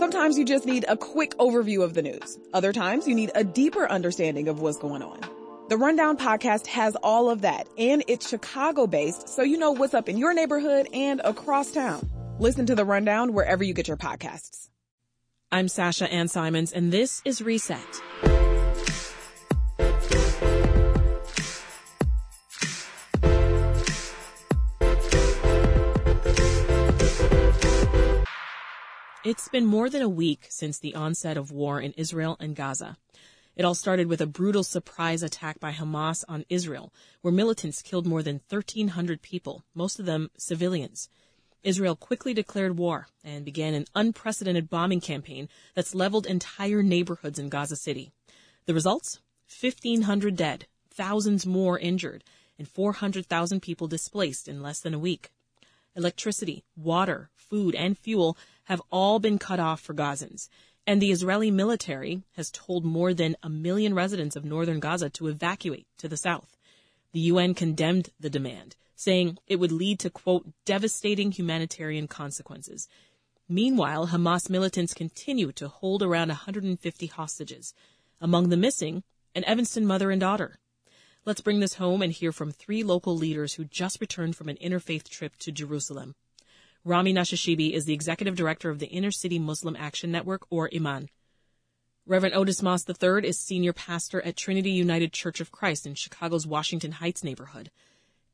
Sometimes you just need a quick overview of the news. Other times you need a deeper understanding of what's going on. The Rundown podcast has all of that, and it's Chicago based, so you know what's up in your neighborhood and across town. Listen to The Rundown wherever you get your podcasts. I'm Sasha Ann Simons, and this is Reset. It's been more than a week since the onset of war in Israel and Gaza. It all started with a brutal surprise attack by Hamas on Israel, where militants killed more than 1,300 people, most of them civilians. Israel quickly declared war and began an unprecedented bombing campaign that's leveled entire neighborhoods in Gaza City. The results? 1,500 dead, thousands more injured, and 400,000 people displaced in less than a week. Electricity, water, food, and fuel have all been cut off for Gazans. And the Israeli military has told more than a million residents of northern Gaza to evacuate to the south. The UN condemned the demand, saying it would lead to, quote, devastating humanitarian consequences. Meanwhile, Hamas militants continue to hold around 150 hostages. Among the missing, an Evanston mother and daughter. Let's bring this home and hear from three local leaders who just returned from an interfaith trip to Jerusalem. Rami Nashashibi is the executive director of the Inner City Muslim Action Network, or Iman. Reverend Otis Moss III is senior pastor at Trinity United Church of Christ in Chicago's Washington Heights neighborhood.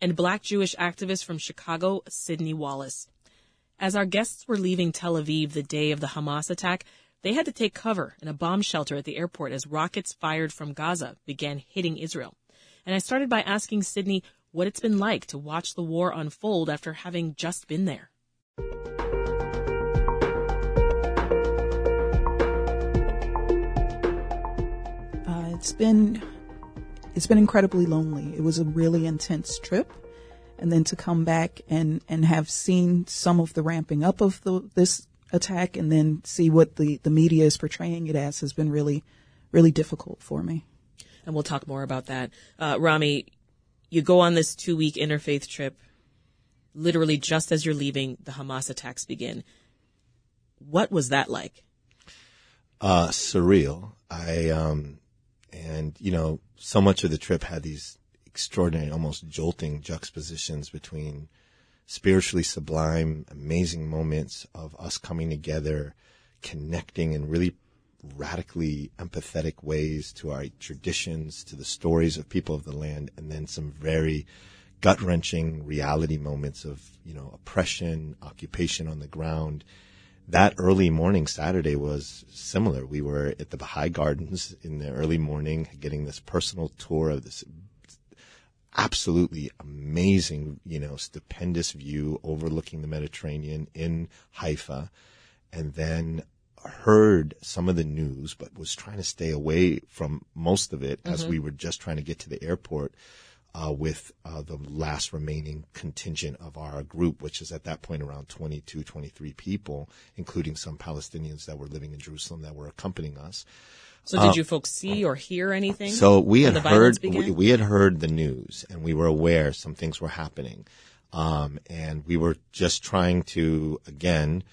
And black Jewish activist from Chicago, Sydney Wallace. As our guests were leaving Tel Aviv the day of the Hamas attack, they had to take cover in a bomb shelter at the airport as rockets fired from Gaza began hitting Israel. And I started by asking Sydney what it's been like to watch the war unfold after having just been there. It's been it's been incredibly lonely. It was a really intense trip, and then to come back and and have seen some of the ramping up of the this attack, and then see what the the media is portraying it as has been really really difficult for me. And we'll talk more about that. Uh, Rami, you go on this two week interfaith trip literally just as you're leaving, the Hamas attacks begin. What was that like? Uh, surreal. I, um, and you know, so much of the trip had these extraordinary, almost jolting juxtapositions between spiritually sublime, amazing moments of us coming together, connecting in really radically empathetic ways to our traditions, to the stories of people of the land, and then some very gut wrenching reality moments of, you know, oppression, occupation on the ground. That early morning Saturday was similar. We were at the Baha'i Gardens in the early morning, getting this personal tour of this absolutely amazing, you know, stupendous view overlooking the Mediterranean in Haifa. And then heard some of the news, but was trying to stay away from most of it mm-hmm. as we were just trying to get to the airport uh, with uh, the last remaining contingent of our group, which is at that point around 22, 23 people, including some Palestinians that were living in Jerusalem that were accompanying us. So did uh, you folks see or hear anything? So we had heard we, we, had heard the news and we were aware some things were happening, um, and we were just trying to again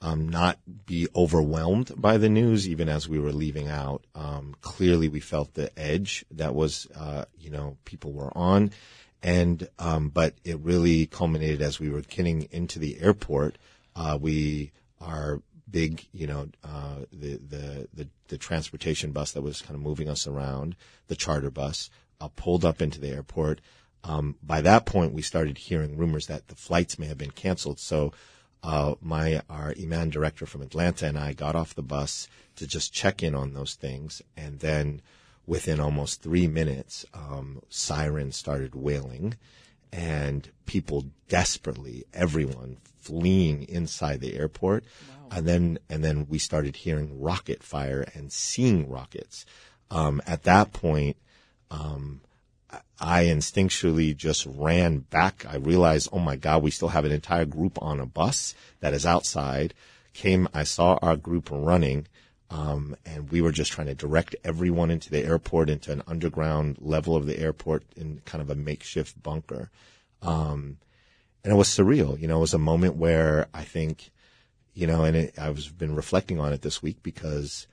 um, not be overwhelmed by the news, even as we were leaving out. Um, clearly, we felt the edge that was, uh, you know, people were on, and um, but it really culminated as we were getting into the airport. Uh, we our big, you know, uh, the, the the the transportation bus that was kind of moving us around, the charter bus, uh, pulled up into the airport. Um, by that point, we started hearing rumors that the flights may have been canceled. So uh, my our Iman director from Atlanta and I got off the bus to just check in on those things, and then within almost three minutes, um, sirens started wailing, and people desperately, everyone fleeing inside the airport, wow. and then and then we started hearing rocket fire and seeing rockets. Um, at that point, um, I instinctually just ran back. I realized, oh my God, we still have an entire group on a bus that is outside. Came, I saw our group running, um, and we were just trying to direct everyone into the airport, into an underground level of the airport in kind of a makeshift bunker. Um, and it was surreal. You know, it was a moment where I think, you know, and it, I was been reflecting on it this week because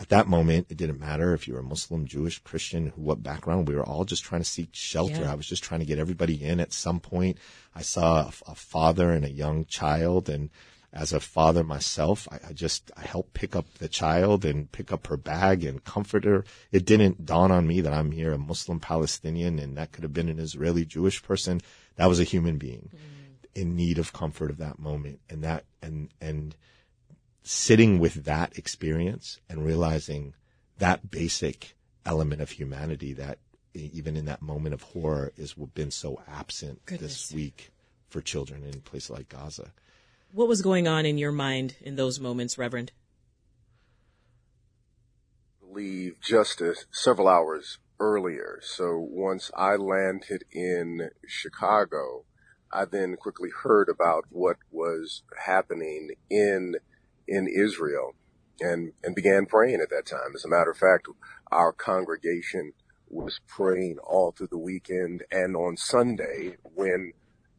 at that moment, it didn't matter if you were Muslim, Jewish, Christian, what background. We were all just trying to seek shelter. Yeah. I was just trying to get everybody in. At some point, I saw a, a father and a young child, and as a father myself, I, I, just I helped pick up the child and pick up her bag and comfort her. It didn't dawn on me that I'm here, a Muslim Palestinian, and that could have been an Israeli Jewish person. That was a human being. Mm in need of comfort of that moment and that and and sitting with that experience and realizing that basic element of humanity that even in that moment of horror is been so absent Goodness. this week for children in places like Gaza. What was going on in your mind in those moments, Reverend? Leave just a, several hours earlier. So once I landed in Chicago, I then quickly heard about what was happening in in Israel and and began praying at that time. As a matter of fact, our congregation was praying all through the weekend and on Sunday when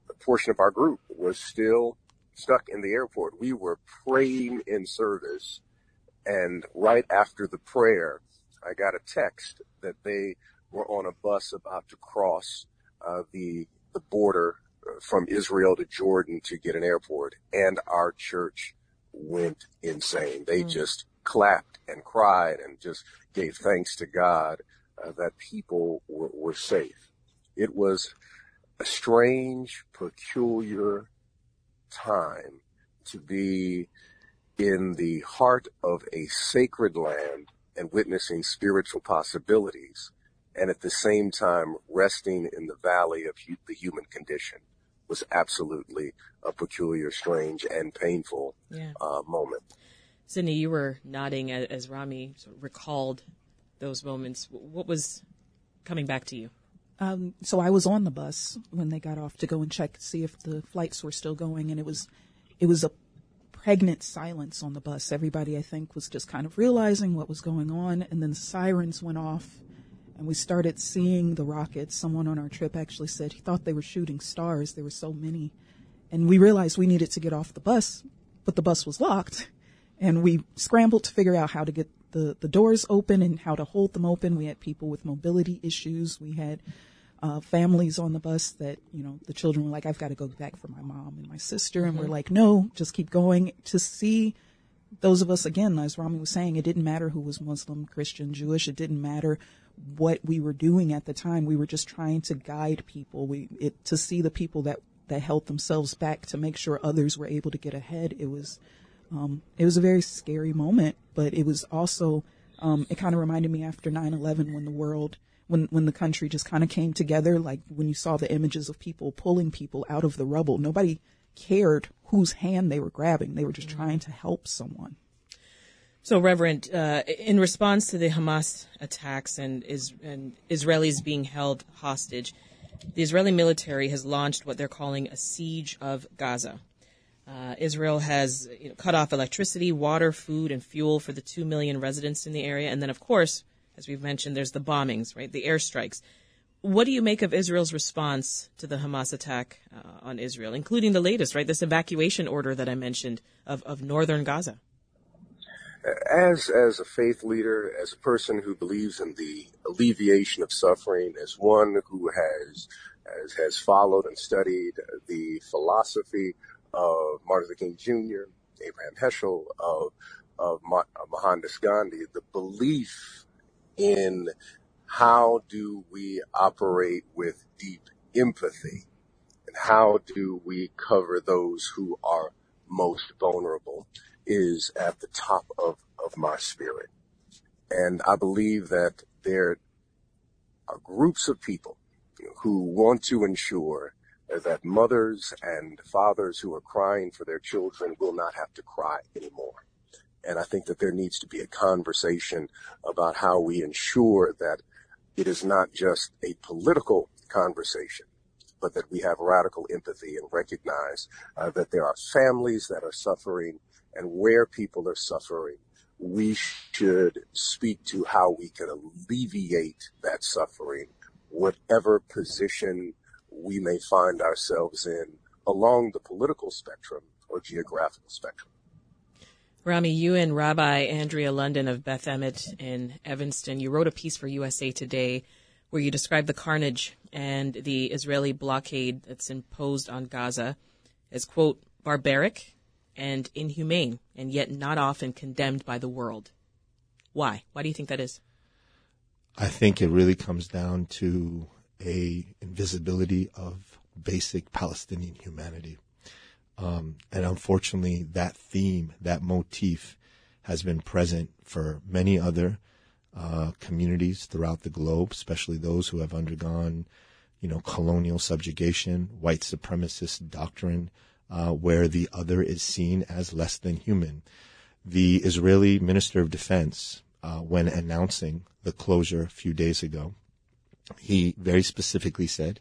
a portion of our group was still stuck in the airport. We were praying in service and right after the prayer, I got a text that they were on a bus about to cross uh, the the border from Israel to Jordan to get an airport, and our church went insane. They mm. just clapped and cried and just gave thanks to God uh, that people were, were safe. It was a strange, peculiar time to be in the heart of a sacred land and witnessing spiritual possibilities and at the same time resting in the valley of hu- the human condition was absolutely a peculiar, strange, and painful yeah. uh, moment. Sydney, you were nodding as Rami sort of recalled those moments. What was coming back to you? Um, so I was on the bus when they got off to go and check to see if the flights were still going, and it was it was a pregnant silence on the bus. Everybody, I think, was just kind of realizing what was going on, and then sirens went off, and we started seeing the rockets. Someone on our trip actually said he thought they were shooting stars. There were so many. And we realized we needed to get off the bus, but the bus was locked. And we scrambled to figure out how to get the, the doors open and how to hold them open. We had people with mobility issues. We had uh, families on the bus that, you know, the children were like, I've got to go back for my mom and my sister. And mm-hmm. we're like, no, just keep going to see those of us, again, as Rami was saying, it didn't matter who was Muslim, Christian, Jewish. It didn't matter what we were doing at the time. We were just trying to guide people. We it, to see the people that that held themselves back to make sure others were able to get ahead. It was um, it was a very scary moment, but it was also um, it kind of reminded me after 9/11 when the world when when the country just kind of came together. Like when you saw the images of people pulling people out of the rubble, nobody cared whose hand they were grabbing. They were just trying to help someone. So, Reverend, uh, in response to the Hamas attacks and, is, and Israelis being held hostage, the Israeli military has launched what they're calling a siege of Gaza. Uh, Israel has you know, cut off electricity, water, food, and fuel for the two million residents in the area. And then, of course, as we've mentioned, there's the bombings, right? The airstrikes. What do you make of Israel's response to the Hamas attack uh, on Israel, including the latest, right? This evacuation order that I mentioned of, of northern Gaza as as a faith leader, as a person who believes in the alleviation of suffering, as one who has has, has followed and studied the philosophy of Martin Luther King Jr., Abraham Heschel, of of Mohandas Gandhi, the belief in how do we operate with deep empathy and how do we cover those who are most vulnerable is at the top of, of my spirit. And I believe that there are groups of people who want to ensure that mothers and fathers who are crying for their children will not have to cry anymore. And I think that there needs to be a conversation about how we ensure that it is not just a political conversation, but that we have radical empathy and recognize uh, that there are families that are suffering and where people are suffering, we should speak to how we can alleviate that suffering, whatever position we may find ourselves in along the political spectrum or geographical spectrum. Rami, you and Rabbi Andrea London of Beth Emet in Evanston, you wrote a piece for USA Today where you described the carnage and the Israeli blockade that's imposed on Gaza as, quote, barbaric and inhumane, and yet not often condemned by the world. Why? Why do you think that is? I think it really comes down to a invisibility of basic Palestinian humanity. Um, and unfortunately, that theme, that motif, has been present for many other uh, communities throughout the globe, especially those who have undergone, you know, colonial subjugation, white supremacist doctrine, uh, where the other is seen as less than human. The Israeli Minister of Defense, uh, when announcing the closure a few days ago, he very specifically said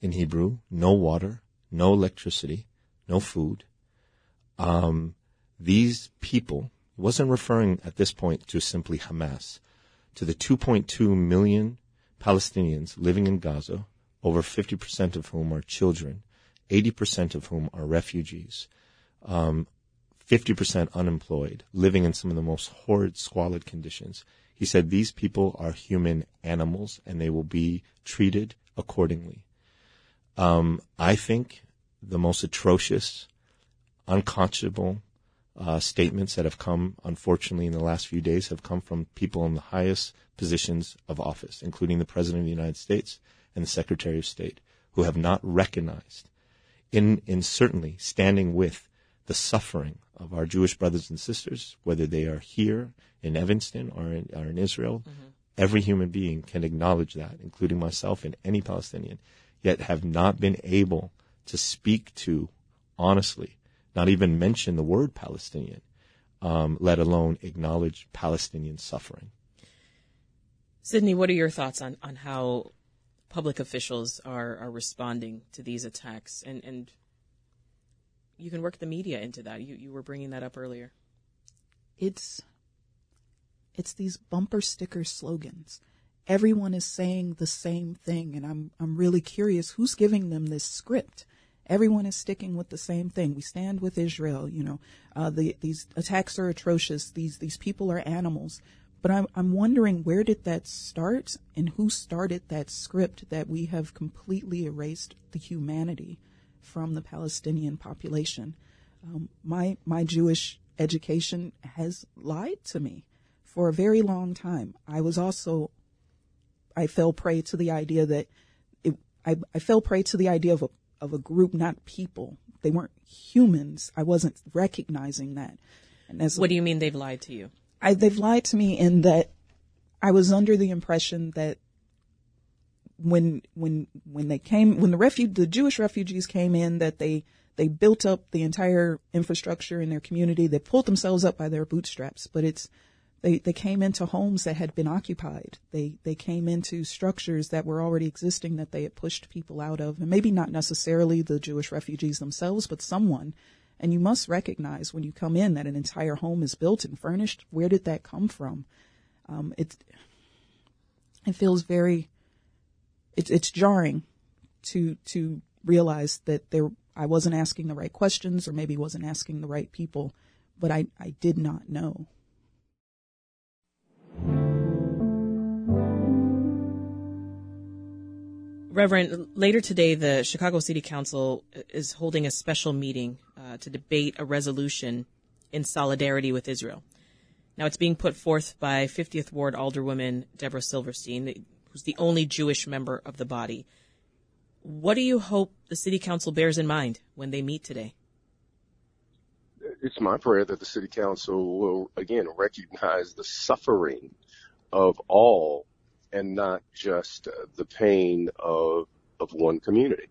in Hebrew, no water, no electricity, no food. Um, these people, wasn't referring at this point to simply Hamas, to the 2.2 million Palestinians living in Gaza, over 50% of whom are children, 80% of whom are refugees, um, 50% unemployed, living in some of the most horrid, squalid conditions. He said these people are human animals and they will be treated accordingly. Um, I think the most atrocious, unconscionable uh, statements that have come, unfortunately, in the last few days have come from people in the highest positions of office, including the President of the United States and the Secretary of State, who have not recognized, in, in certainly standing with the suffering of our Jewish brothers and sisters, whether they are here in Evanston or in, or in Israel. Mm-hmm. Every human being can acknowledge that, including myself and any Palestinian, yet have not been able to speak to honestly, not even mention the word Palestinian, um, let alone acknowledge Palestinian suffering. Sydney, what are your thoughts on, on how public officials are, are responding to these attacks? And, and you can work the media into that. You, you were bringing that up earlier. It's, it's these bumper sticker slogans everyone is saying the same thing and I'm I'm really curious who's giving them this script everyone is sticking with the same thing. We stand with Israel. You know, uh, the, these attacks are atrocious. These these people are animals. But I'm I'm wondering where did that start and who started that script that we have completely erased the humanity from the Palestinian population. Um, my my Jewish education has lied to me for a very long time. I was also I fell prey to the idea that it, I, I fell prey to the idea of a of a group, not people. They weren't humans. I wasn't recognizing that. And as what do you mean they've lied to you? I, they've lied to me in that I was under the impression that when when when they came when the refu- the Jewish refugees came in that they they built up the entire infrastructure in their community. They pulled themselves up by their bootstraps, but it's they, they came into homes that had been occupied. They, they came into structures that were already existing that they had pushed people out of. And maybe not necessarily the Jewish refugees themselves, but someone. And you must recognize when you come in that an entire home is built and furnished. Where did that come from? Um, it, it feels very, it's, it's jarring to, to realize that there, I wasn't asking the right questions or maybe wasn't asking the right people, but I, I did not know. Reverend, later today, the Chicago City Council is holding a special meeting uh, to debate a resolution in solidarity with Israel. Now, it's being put forth by 50th Ward Alderwoman Deborah Silverstein, who's the only Jewish member of the body. What do you hope the City Council bears in mind when they meet today? It's my prayer that the City Council will, again, recognize the suffering of all and not just the pain of of one community.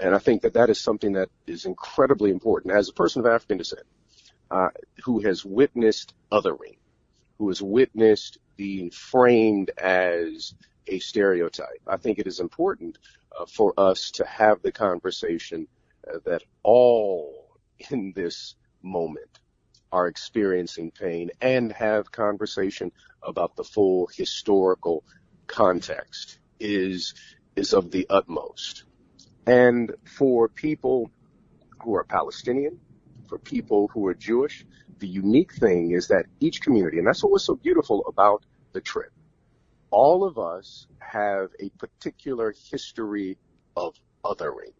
And I think that that is something that is incredibly important. As a person of African descent, uh, who has witnessed othering, who has witnessed being framed as a stereotype, I think it is important uh, for us to have the conversation uh, that all in this moment are experiencing pain and have conversation about the full historical context is is of the utmost. And for people who are Palestinian, for people who are Jewish, the unique thing is that each community, and that's what was so beautiful about the trip, all of us have a particular history of othering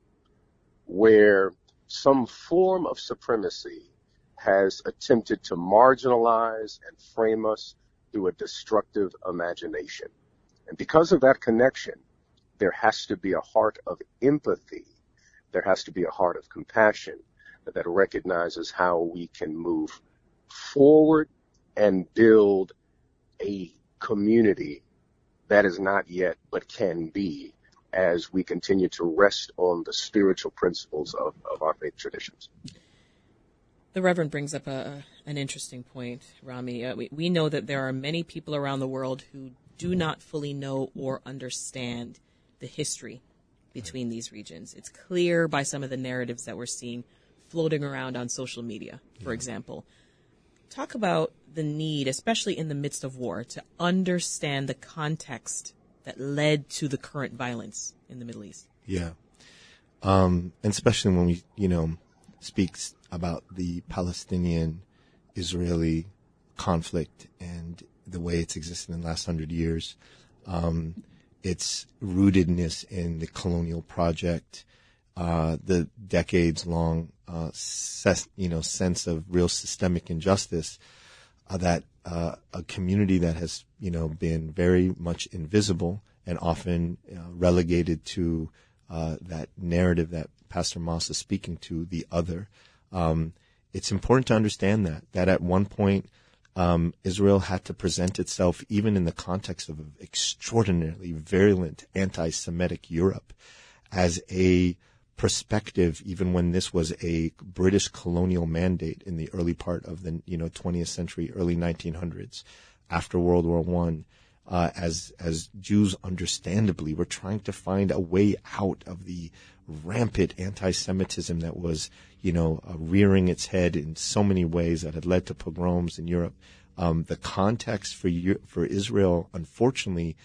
where some form of supremacy has attempted to marginalize and frame us through a destructive imagination. And because of that connection, there has to be a heart of empathy. There has to be a heart of compassion that recognizes how we can move forward and build a community that is not yet but can be as we continue to rest on the spiritual principles of, of our faith traditions. The Reverend brings up a, an interesting point, Rami. Uh, we, we know that there are many people around the world who do not fully know or understand the history between these regions. It's clear by some of the narratives that we're seeing floating around on social media, for yeah. example. Talk about the need, especially in the midst of war, to understand the context that led to the current violence in the Middle East. Yeah. Um, and especially when we, you know, speaks about the Palestinian Israeli conflict and the way it's existed in the last hundred years. Um, its rootedness in the colonial project, uh, the decades long, uh, ses- you know, sense of real systemic injustice, uh, that uh, a community that has, you know, been very much invisible and often uh, relegated to uh, that narrative that Pastor Moss is speaking to, the other. Um, it's important to understand that that at one point um, Israel had to present itself, even in the context of extraordinarily virulent anti-Semitic Europe, as a perspective, even when this was a British colonial mandate in the early part of the you know 20th century, early 1900s, after World War One. Uh, as as Jews, understandably, were trying to find a way out of the rampant anti-Semitism that was, you know, uh, rearing its head in so many ways that had led to pogroms in Europe. Um, the context for for Israel, unfortunately,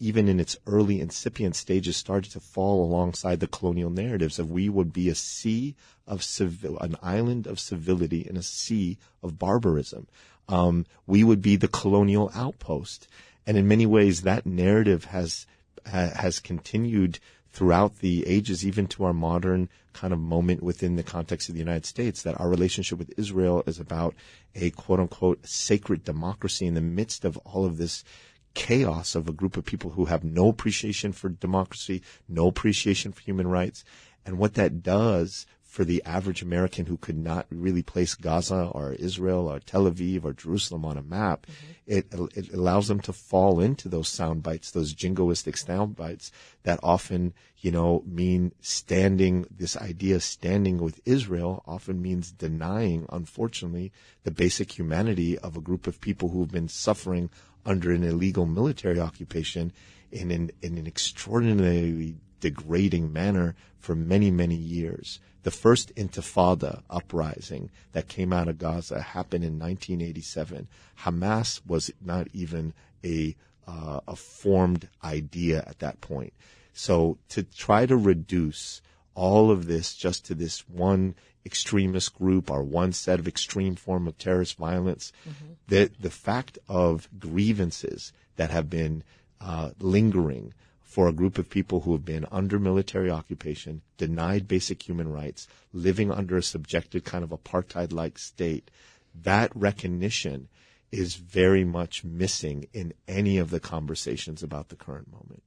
even in its early incipient stages, started to fall alongside the colonial narratives of we would be a sea of civil, an island of civility in a sea of barbarism. Um, we would be the colonial outpost, and in many ways, that narrative has ha, has continued throughout the ages, even to our modern kind of moment within the context of the United States, that our relationship with Israel is about a quote unquote sacred democracy in the midst of all of this chaos of a group of people who have no appreciation for democracy, no appreciation for human rights. And what that does for the average American who could not really place Gaza or Israel or Tel Aviv or Jerusalem on a map, mm-hmm. it, it allows them to fall into those sound bites, those jingoistic sound bites that often, you know, mean standing, this idea standing with Israel often means denying, unfortunately, the basic humanity of a group of people who've been suffering under an illegal military occupation in an, in an extraordinarily degrading manner for many, many years. The first Intifada uprising that came out of Gaza happened in 1987. Hamas was not even a uh, a formed idea at that point. So to try to reduce all of this just to this one extremist group or one set of extreme form of terrorist violence, mm-hmm. the the fact of grievances that have been uh, lingering for a group of people who have been under military occupation, denied basic human rights, living under a subjected kind of apartheid like state, that recognition is very much missing in any of the conversations about the current moment.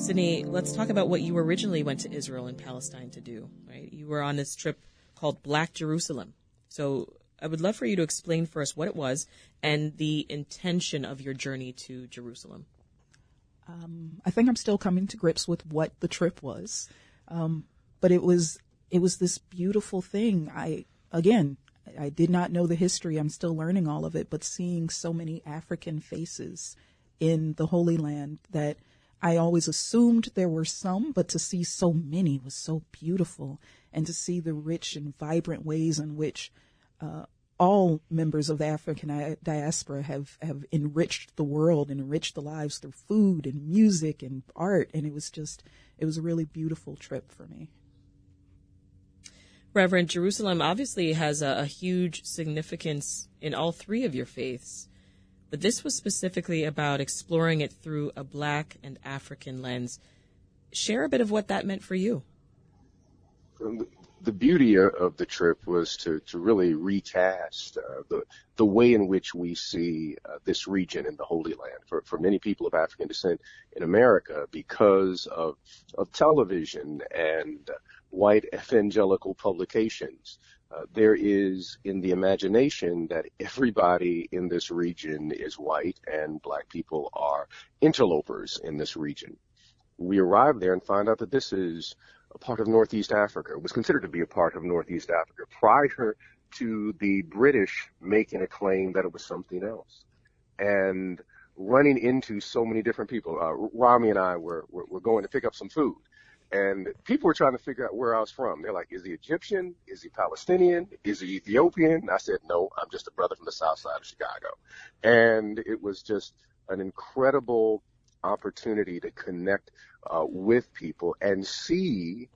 Sydney, let's talk about what you originally went to Israel and Palestine to do, right? You were on this trip called Black Jerusalem. So I would love for you to explain for us what it was and the intention of your journey to Jerusalem. Um, I think I'm still coming to grips with what the trip was, um, but it was it was this beautiful thing. I again, I did not know the history. I'm still learning all of it, but seeing so many African faces in the Holy Land that I always assumed there were some, but to see so many was so beautiful, and to see the rich and vibrant ways in which uh, all members of the African diaspora have, have enriched the world and enriched the lives through food and music and art. And it was just, it was a really beautiful trip for me. Reverend, Jerusalem obviously has a, a, huge significance in all three of your faiths, but this was specifically about exploring it through a black and African lens. Share a bit of what that meant for you. Um, The beauty of the trip was to, to really recast uh, the the way in which we see uh, this region in the Holy Land for, for many people of African descent in America because of of television and white evangelical publications. Uh, there is in the imagination that everybody in this region is white and black people are interlopers in this region. We arrive there and find out that this is a part of Northeast Africa, was considered to be a part of Northeast Africa prior to the British making a claim that it was something else. And running into so many different people, uh, Rami and I were, were, were going to pick up some food and people were trying to figure out where I was from. They're like, is he Egyptian? Is he Palestinian? Is he Ethiopian? I said, no, I'm just a brother from the south side of Chicago. And it was just an incredible opportunity to connect uh, with people and see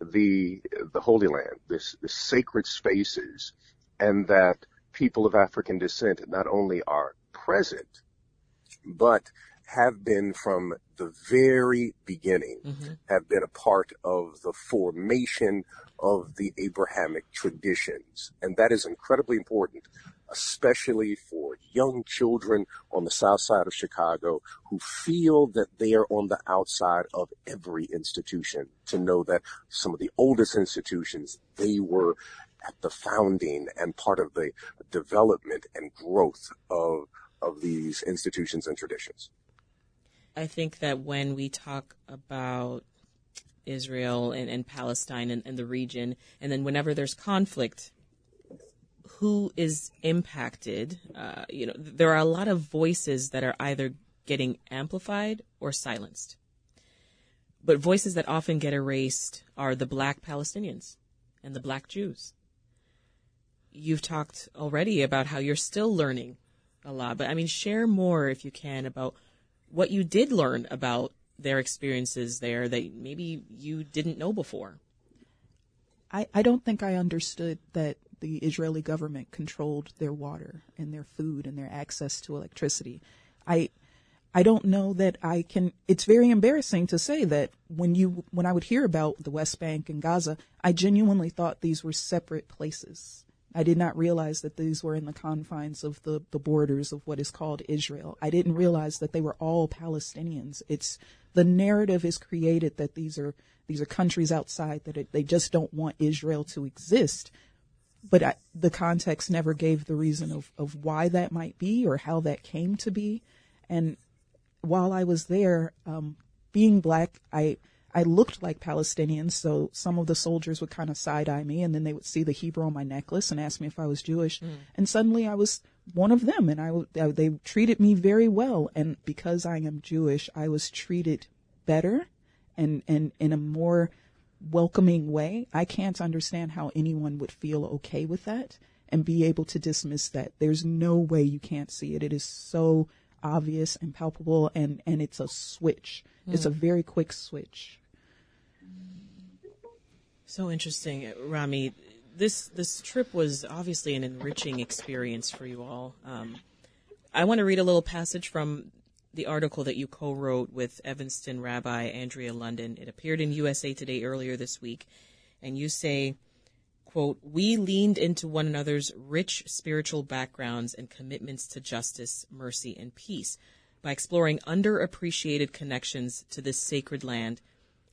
the the Holy Land, this the sacred spaces, and that people of African descent not only are present, but have been from the very beginning, mm-hmm. have been a part of the formation of the Abrahamic traditions. And that is incredibly important, especially for young children on the south side of Chicago who feel that they are on the outside of every institution to know that some of the oldest institutions, they were at the founding and part of the development and growth of of these institutions and traditions. I think that when we talk about Israel and, and Palestine and, and the region, and then whenever there's conflict, who is impacted? Uh, you know, there are a lot of voices that are either getting amplified or silenced. But voices that often get erased are the black Palestinians and the black Jews. You've talked already about how you're still learning a lot, but I mean, share more if you can about what you did learn about their experiences there that maybe you didn't know before. I, I don't think I understood that the Israeli government controlled their water and their food and their access to electricity. I I don't know that I can it's very embarrassing to say that when you when I would hear about the West Bank and Gaza, I genuinely thought these were separate places. I did not realize that these were in the confines of the, the borders of what is called Israel. I didn't realize that they were all Palestinians. It's the narrative is created that these are these are countries outside that it, they just don't want Israel to exist. But I, the context never gave the reason of, of why that might be or how that came to be. And while I was there, um, being black, I I looked like Palestinians, so some of the soldiers would kind of side eye me, and then they would see the Hebrew on my necklace and ask me if I was Jewish, mm. and suddenly I was one of them, and I they treated me very well, and because I am Jewish, I was treated better, and and in a more welcoming way. I can't understand how anyone would feel okay with that and be able to dismiss that. There's no way you can't see it. It is so obvious and palpable, and and it's a switch. Mm. It's a very quick switch. So interesting, Rami. This this trip was obviously an enriching experience for you all. Um, I want to read a little passage from the article that you co-wrote with Evanston Rabbi Andrea London. It appeared in USA Today earlier this week, and you say, "quote We leaned into one another's rich spiritual backgrounds and commitments to justice, mercy, and peace." By exploring underappreciated connections to this sacred land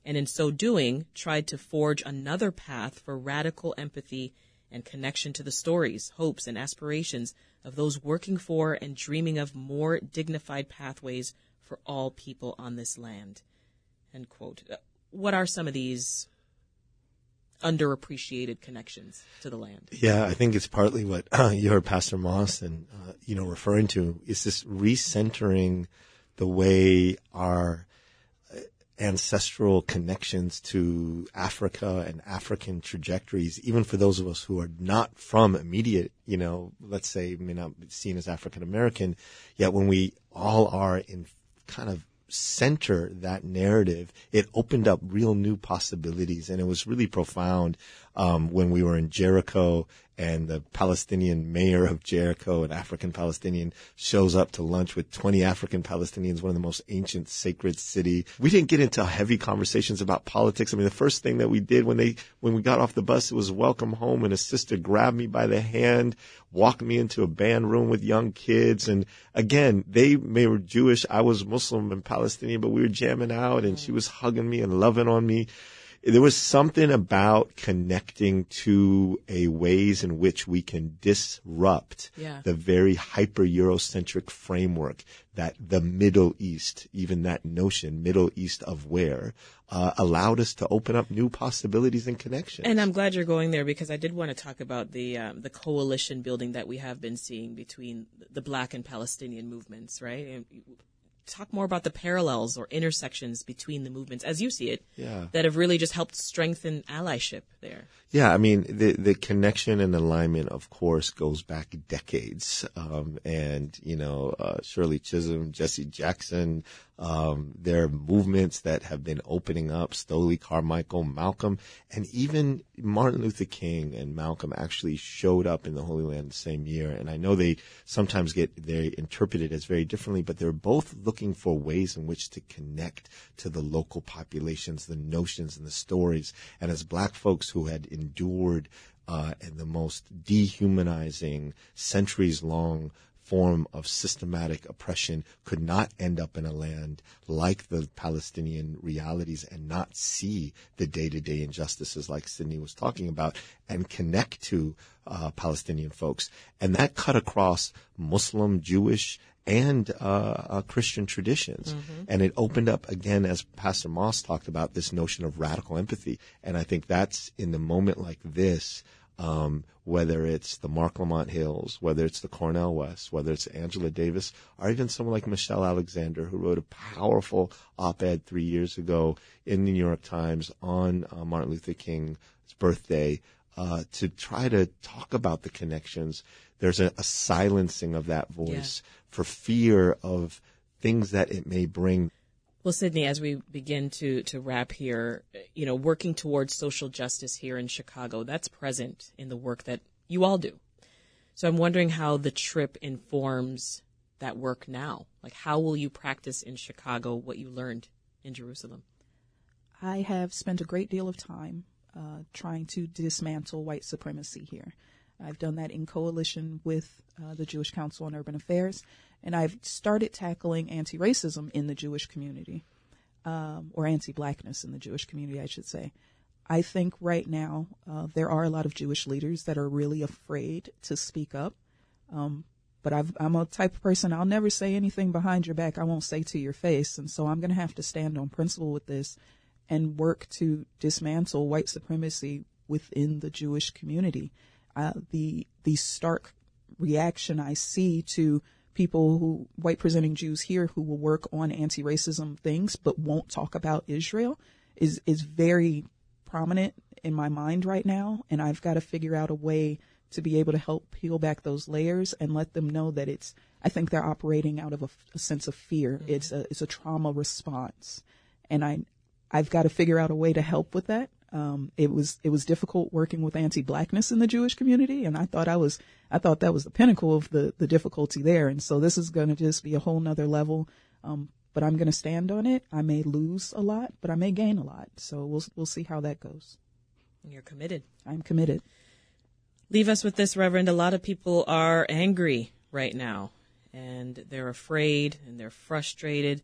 and in so doing tried to forge another path for radical empathy and connection to the stories, hopes, and aspirations of those working for and dreaming of more dignified pathways for all people on this land. End quote. Uh, what are some of these underappreciated connections to the land? Yeah, I think it's partly what uh, you heard Pastor Moss and uh, you know referring to is this recentering the way our ancestral connections to Africa and African trajectories, even for those of us who are not from immediate, you know, let's say may not be seen as African American, yet when we all are in kind of center that narrative, it opened up real new possibilities and it was really profound. Um, when we were in Jericho and the Palestinian mayor of Jericho, an African Palestinian, shows up to lunch with 20 African Palestinians, one of the most ancient sacred city. We didn't get into heavy conversations about politics. I mean, the first thing that we did when they, when we got off the bus, it was welcome home and a sister grabbed me by the hand, walked me into a band room with young kids. And again, they, they were Jewish. I was Muslim and Palestinian, but we were jamming out and she was hugging me and loving on me there was something about connecting to a ways in which we can disrupt yeah. the very hyper Eurocentric framework that the Middle East, even that notion, Middle East of where, uh, allowed us to open up new possibilities and connections. And I'm glad you're going there because I did want to talk about the um, the coalition building that we have been seeing between the Black and Palestinian movements, right? And talk more about the parallels or intersections between the movements as you see it yeah. that have really just helped strengthen allyship there. Yeah, I mean the the connection and alignment, of course, goes back decades. Um, and you know, uh, Shirley Chisholm, Jesse Jackson, um, there are movements that have been opening up. Stokely Carmichael, Malcolm, and even Martin Luther King and Malcolm actually showed up in the Holy Land the same year. And I know they sometimes get they interpreted as very differently, but they're both looking for ways in which to connect to the local populations, the notions and the stories. And as Black folks who had endured uh, and the most dehumanizing, centuries long form of systematic oppression could not end up in a land like the Palestinian realities and not see the day-to-day injustices like Sydney was talking about and connect to uh, Palestinian folks. And that cut across Muslim, Jewish, and uh, uh, Christian traditions. Mm-hmm. And it opened up again, as Pastor Moss talked about, this notion of radical empathy. And I think that's in the moment like this um, whether it's the Marc Lamont Hills, whether it's the Cornel West, whether it's Angela Davis, or even someone like Michelle Alexander, who wrote a powerful op-ed three years ago in the New York Times on uh, Martin Luther King's birthday uh, to try to talk about the connections. There's a, a silencing of that voice yeah. for fear of things that it may bring well, Sydney, as we begin to, to wrap here, you know, working towards social justice here in Chicago, that's present in the work that you all do. So I'm wondering how the trip informs that work now. Like, how will you practice in Chicago what you learned in Jerusalem? I have spent a great deal of time uh, trying to dismantle white supremacy here. I've done that in coalition with uh, the Jewish Council on Urban Affairs, and I've started tackling anti-racism in the Jewish community, um, or anti-blackness in the Jewish community, I should say. I think right now uh, there are a lot of Jewish leaders that are really afraid to speak up. Um, but i am a type of person I'll never say anything behind your back. I won't say to your face, and so I'm going to have to stand on principle with this and work to dismantle white supremacy within the Jewish community. Uh, the the stark reaction I see to people who white presenting Jews here who will work on anti-racism things but won't talk about Israel is is very prominent in my mind right now and I've got to figure out a way to be able to help peel back those layers and let them know that it's I think they're operating out of a, a sense of fear. Mm-hmm. It's a it's a trauma response. And I I've got to figure out a way to help with that. Um, it was it was difficult working with anti-blackness in the Jewish community, and I thought I was I thought that was the pinnacle of the the difficulty there. And so this is going to just be a whole nother level. Um, but I'm going to stand on it. I may lose a lot, but I may gain a lot. So we'll we'll see how that goes. You're committed. I'm committed. Leave us with this, Reverend. A lot of people are angry right now, and they're afraid and they're frustrated.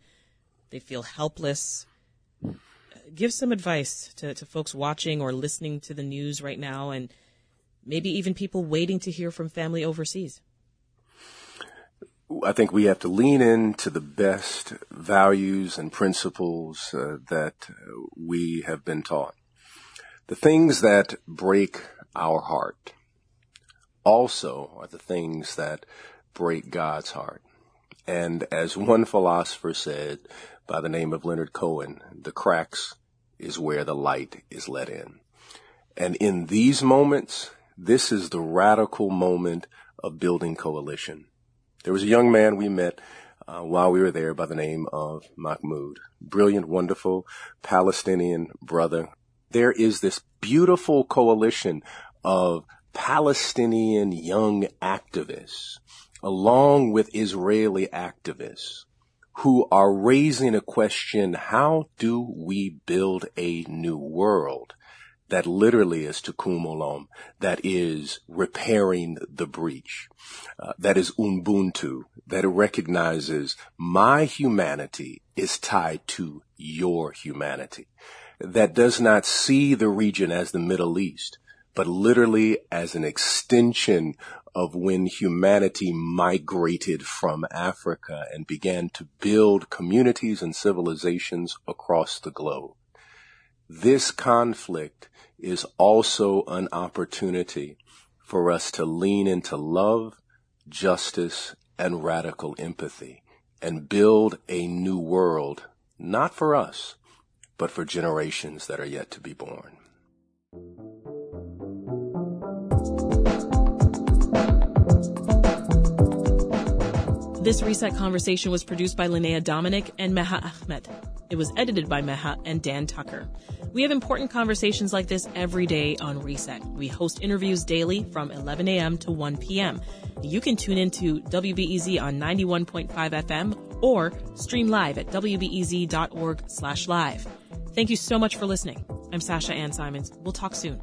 They feel helpless give some advice to, to folks watching or listening to the news right now and maybe even people waiting to hear from family overseas? I think we have to lean into the best values and principles uh, that we have been taught. The things that break our heart also are the things that break God's heart. And as one philosopher said by the name of Leonard Cohen, the cracks is where the light is let in. And in these moments, this is the radical moment of building coalition. There was a young man we met uh, while we were there by the name of Mahmoud. Brilliant, wonderful Palestinian brother. There is this beautiful coalition of Palestinian young activists along with Israeli activists who are raising a question, how do we build a new world? That literally is tikkun olam, that is repairing the breach, uh, that is Ubuntu, that recognizes my humanity is tied to your humanity, that does not see the region as the Middle East, but literally as an extension of when humanity migrated from Africa and began to build communities and civilizations across the globe. This conflict is also an opportunity for us to lean into love, justice, and radical empathy and build a new world, not for us, but for generations that are yet to be born. This Reset conversation was produced by Lynnea Domienik and Meha Ahmad. It was edited by Meha and Dan Tucker. We have important conversations like this every day on Reset. We host interviews daily from 11 a.m. to 1 p.m. You can tune in to WBEZ on 91.5 FM or stream live at wbez.org slash live. Thank you so much for listening. I'm Sasha Ann Simons. We'll talk soon.